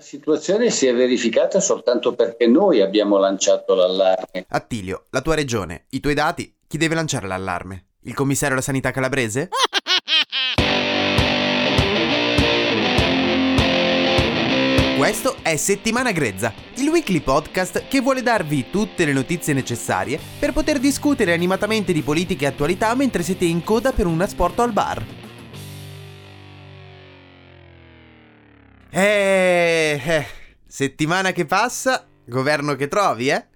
Situazione si è verificata soltanto perché noi abbiamo lanciato l'allarme. Attilio, la tua regione, i tuoi dati, chi deve lanciare l'allarme? Il commissario alla sanità calabrese? Questo è Settimana Grezza, il weekly podcast che vuole darvi tutte le notizie necessarie per poter discutere animatamente di politica e attualità mentre siete in coda per un asporto al bar. Eh, eh, settimana che passa, governo che trovi, eh?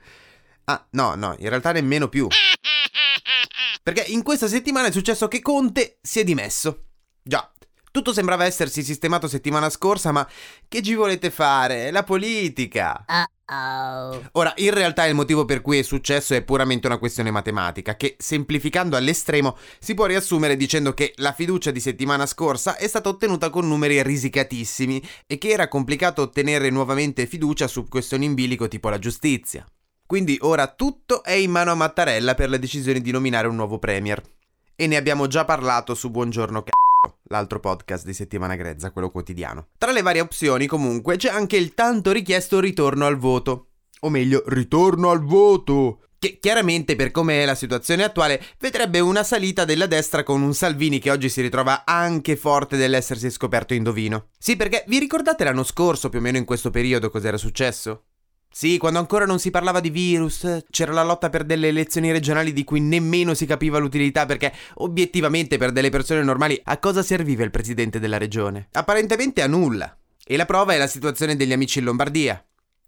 Ah, no, no, in realtà nemmeno più. Perché in questa settimana è successo che Conte si è dimesso. Già, tutto sembrava essersi sistemato settimana scorsa, ma che ci volete fare? La politica. Uh-oh. Ora, in realtà il motivo per cui è successo è puramente una questione matematica, che semplificando all'estremo si può riassumere dicendo che la fiducia di settimana scorsa è stata ottenuta con numeri risicatissimi e che era complicato ottenere nuovamente fiducia su questioni in bilico tipo la giustizia. Quindi ora tutto è in mano a Mattarella per la decisione di nominare un nuovo premier. E ne abbiamo già parlato su Buongiorno c***o, l'altro podcast di Settimana Grezza, quello quotidiano. Tra le varie opzioni, comunque, c'è anche il tanto richiesto ritorno al voto. O meglio, ritorno al voto! Che chiaramente, per come è la situazione attuale, vedrebbe una salita della destra con un Salvini che oggi si ritrova anche forte dell'essersi scoperto indovino. Sì, perché vi ricordate l'anno scorso, più o meno in questo periodo, cos'era successo? Sì, quando ancora non si parlava di virus, c'era la lotta per delle elezioni regionali di cui nemmeno si capiva l'utilità perché obiettivamente per delle persone normali a cosa serviva il presidente della regione? Apparentemente a nulla. E la prova è la situazione degli amici in Lombardia.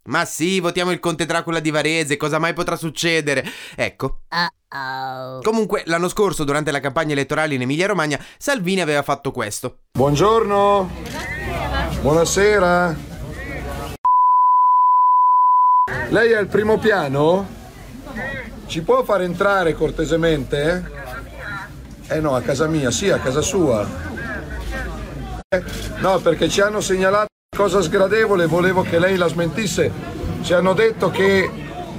Ma sì, votiamo il conte Dracula di Varese, cosa mai potrà succedere? Ecco. Uh-oh. Comunque, l'anno scorso, durante la campagna elettorale in Emilia-Romagna, Salvini aveva fatto questo. Buongiorno. Buonasera. Lei è al primo piano? Ci può far entrare cortesemente? Eh no, a casa mia, sì, a casa sua. No, perché ci hanno segnalato cosa sgradevole, volevo che lei la smentisse. Ci hanno detto che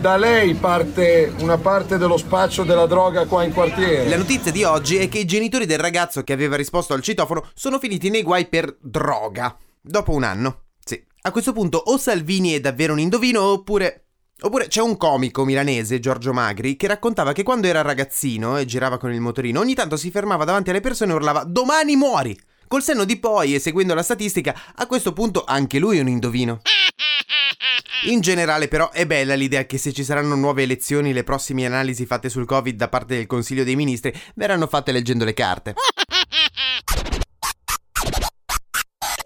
da lei parte una parte dello spaccio della droga qua in quartiere. La notizia di oggi è che i genitori del ragazzo che aveva risposto al citofono sono finiti nei guai per droga. Dopo un anno. Sì. A questo punto o Salvini è davvero un indovino oppure... Oppure c'è un comico milanese, Giorgio Magri, che raccontava che quando era ragazzino e girava con il motorino, ogni tanto si fermava davanti alle persone e urlava Domani muori! Col senno di poi e seguendo la statistica, a questo punto anche lui è un indovino. In generale però è bella l'idea che se ci saranno nuove elezioni le prossime analisi fatte sul Covid da parte del Consiglio dei Ministri verranno fatte leggendo le carte.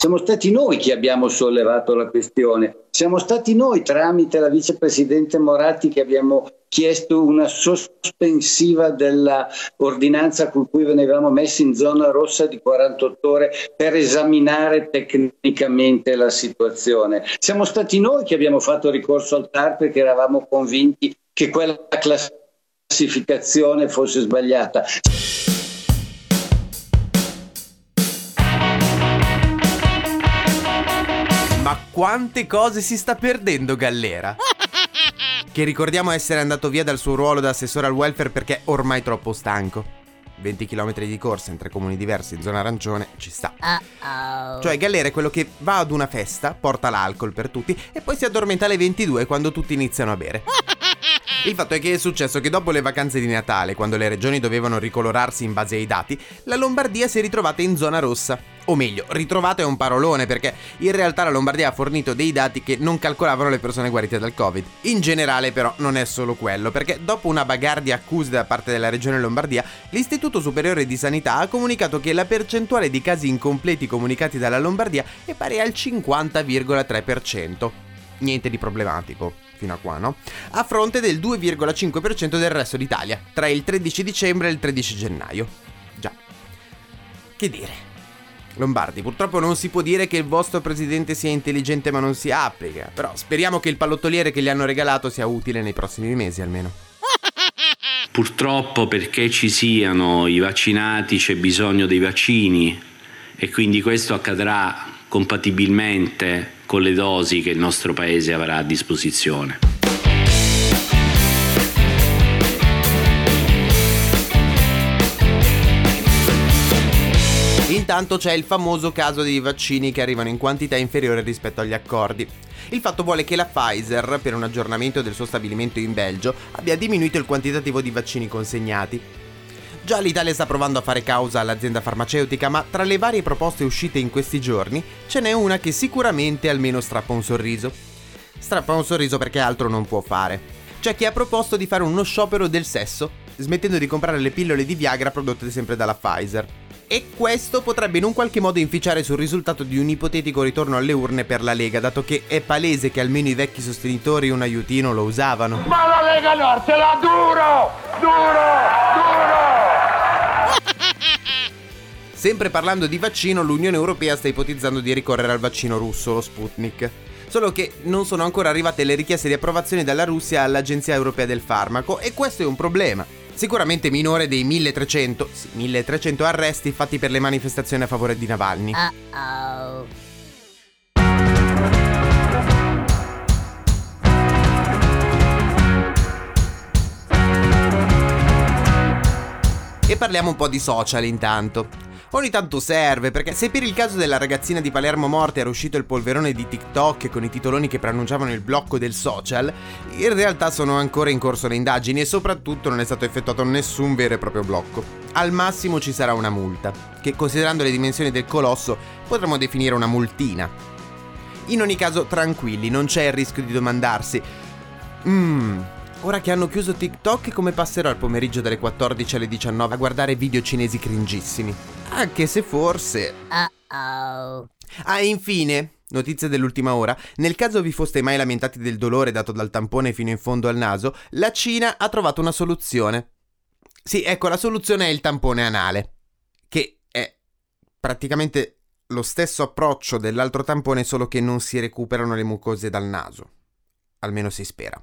Siamo stati noi che abbiamo sollevato la questione, siamo stati noi tramite la vicepresidente Moratti che abbiamo chiesto una sospensiva dell'ordinanza con cui venivamo messi in zona rossa di 48 ore per esaminare tecnicamente la situazione. Siamo stati noi che abbiamo fatto ricorso al TAR perché eravamo convinti che quella classificazione fosse sbagliata. Quante cose si sta perdendo Gallera? Che ricordiamo essere andato via dal suo ruolo da assessore al welfare perché ormai troppo stanco. 20 km di corsa in tre comuni diversi in zona arancione ci sta. Uh-oh. Cioè Gallera è quello che va ad una festa, porta l'alcol per tutti e poi si addormenta alle 22 quando tutti iniziano a bere. Il fatto è che è successo che dopo le vacanze di Natale, quando le regioni dovevano ricolorarsi in base ai dati, la Lombardia si è ritrovata in zona rossa. O meglio, ritrovata è un parolone perché in realtà la Lombardia ha fornito dei dati che non calcolavano le persone guarite dal Covid. In generale però non è solo quello, perché dopo una bagarre di accuse da parte della regione Lombardia, l'Istituto Superiore di Sanità ha comunicato che la percentuale di casi incompleti comunicati dalla Lombardia è pari al 50,3%. Niente di problematico fino a qua, no? A fronte del 2,5% del resto d'Italia, tra il 13 dicembre e il 13 gennaio. Già. Che dire? Lombardi, purtroppo non si può dire che il vostro presidente sia intelligente ma non si applica, però speriamo che il pallottoliere che gli hanno regalato sia utile nei prossimi mesi almeno. Purtroppo perché ci siano i vaccinati c'è bisogno dei vaccini e quindi questo accadrà compatibilmente con le dosi che il nostro Paese avrà a disposizione. Intanto c'è il famoso caso dei vaccini che arrivano in quantità inferiore rispetto agli accordi. Il fatto vuole che la Pfizer, per un aggiornamento del suo stabilimento in Belgio, abbia diminuito il quantitativo di vaccini consegnati. Già l'Italia sta provando a fare causa all'azienda farmaceutica, ma tra le varie proposte uscite in questi giorni ce n'è una che sicuramente almeno strappa un sorriso. Strappa un sorriso perché altro non può fare. C'è chi ha proposto di fare uno sciopero del sesso, smettendo di comprare le pillole di Viagra prodotte sempre dalla Pfizer e questo potrebbe in un qualche modo inficiare sul risultato di un ipotetico ritorno alle urne per la Lega, dato che è palese che almeno i vecchi sostenitori un aiutino lo usavano. Ma la Lega Nord se la duro! Duro! Duro! Sempre parlando di vaccino, l'Unione Europea sta ipotizzando di ricorrere al vaccino russo, lo Sputnik. Solo che non sono ancora arrivate le richieste di approvazione dalla Russia all'Agenzia Europea del Farmaco e questo è un problema sicuramente minore dei 1300, sì, 1300 arresti fatti per le manifestazioni a favore di Navalny. Uh-oh. E parliamo un po' di social intanto ogni tanto serve, perché se per il caso della ragazzina di Palermo morta era uscito il polverone di TikTok con i titoloni che preannunciavano il blocco del social, in realtà sono ancora in corso le indagini e soprattutto non è stato effettuato nessun vero e proprio blocco. Al massimo ci sarà una multa, che considerando le dimensioni del colosso potremmo definire una multina. In ogni caso, tranquilli, non c'è il rischio di domandarsi. Mmm, ora che hanno chiuso TikTok, come passerò il pomeriggio dalle 14 alle 19 a guardare video cinesi cringissimi? Anche se forse... Uh-oh. Ah, e infine, notizia dell'ultima ora, nel caso vi foste mai lamentati del dolore dato dal tampone fino in fondo al naso, la Cina ha trovato una soluzione. Sì, ecco, la soluzione è il tampone anale, che è praticamente lo stesso approccio dell'altro tampone, solo che non si recuperano le mucose dal naso. Almeno si spera.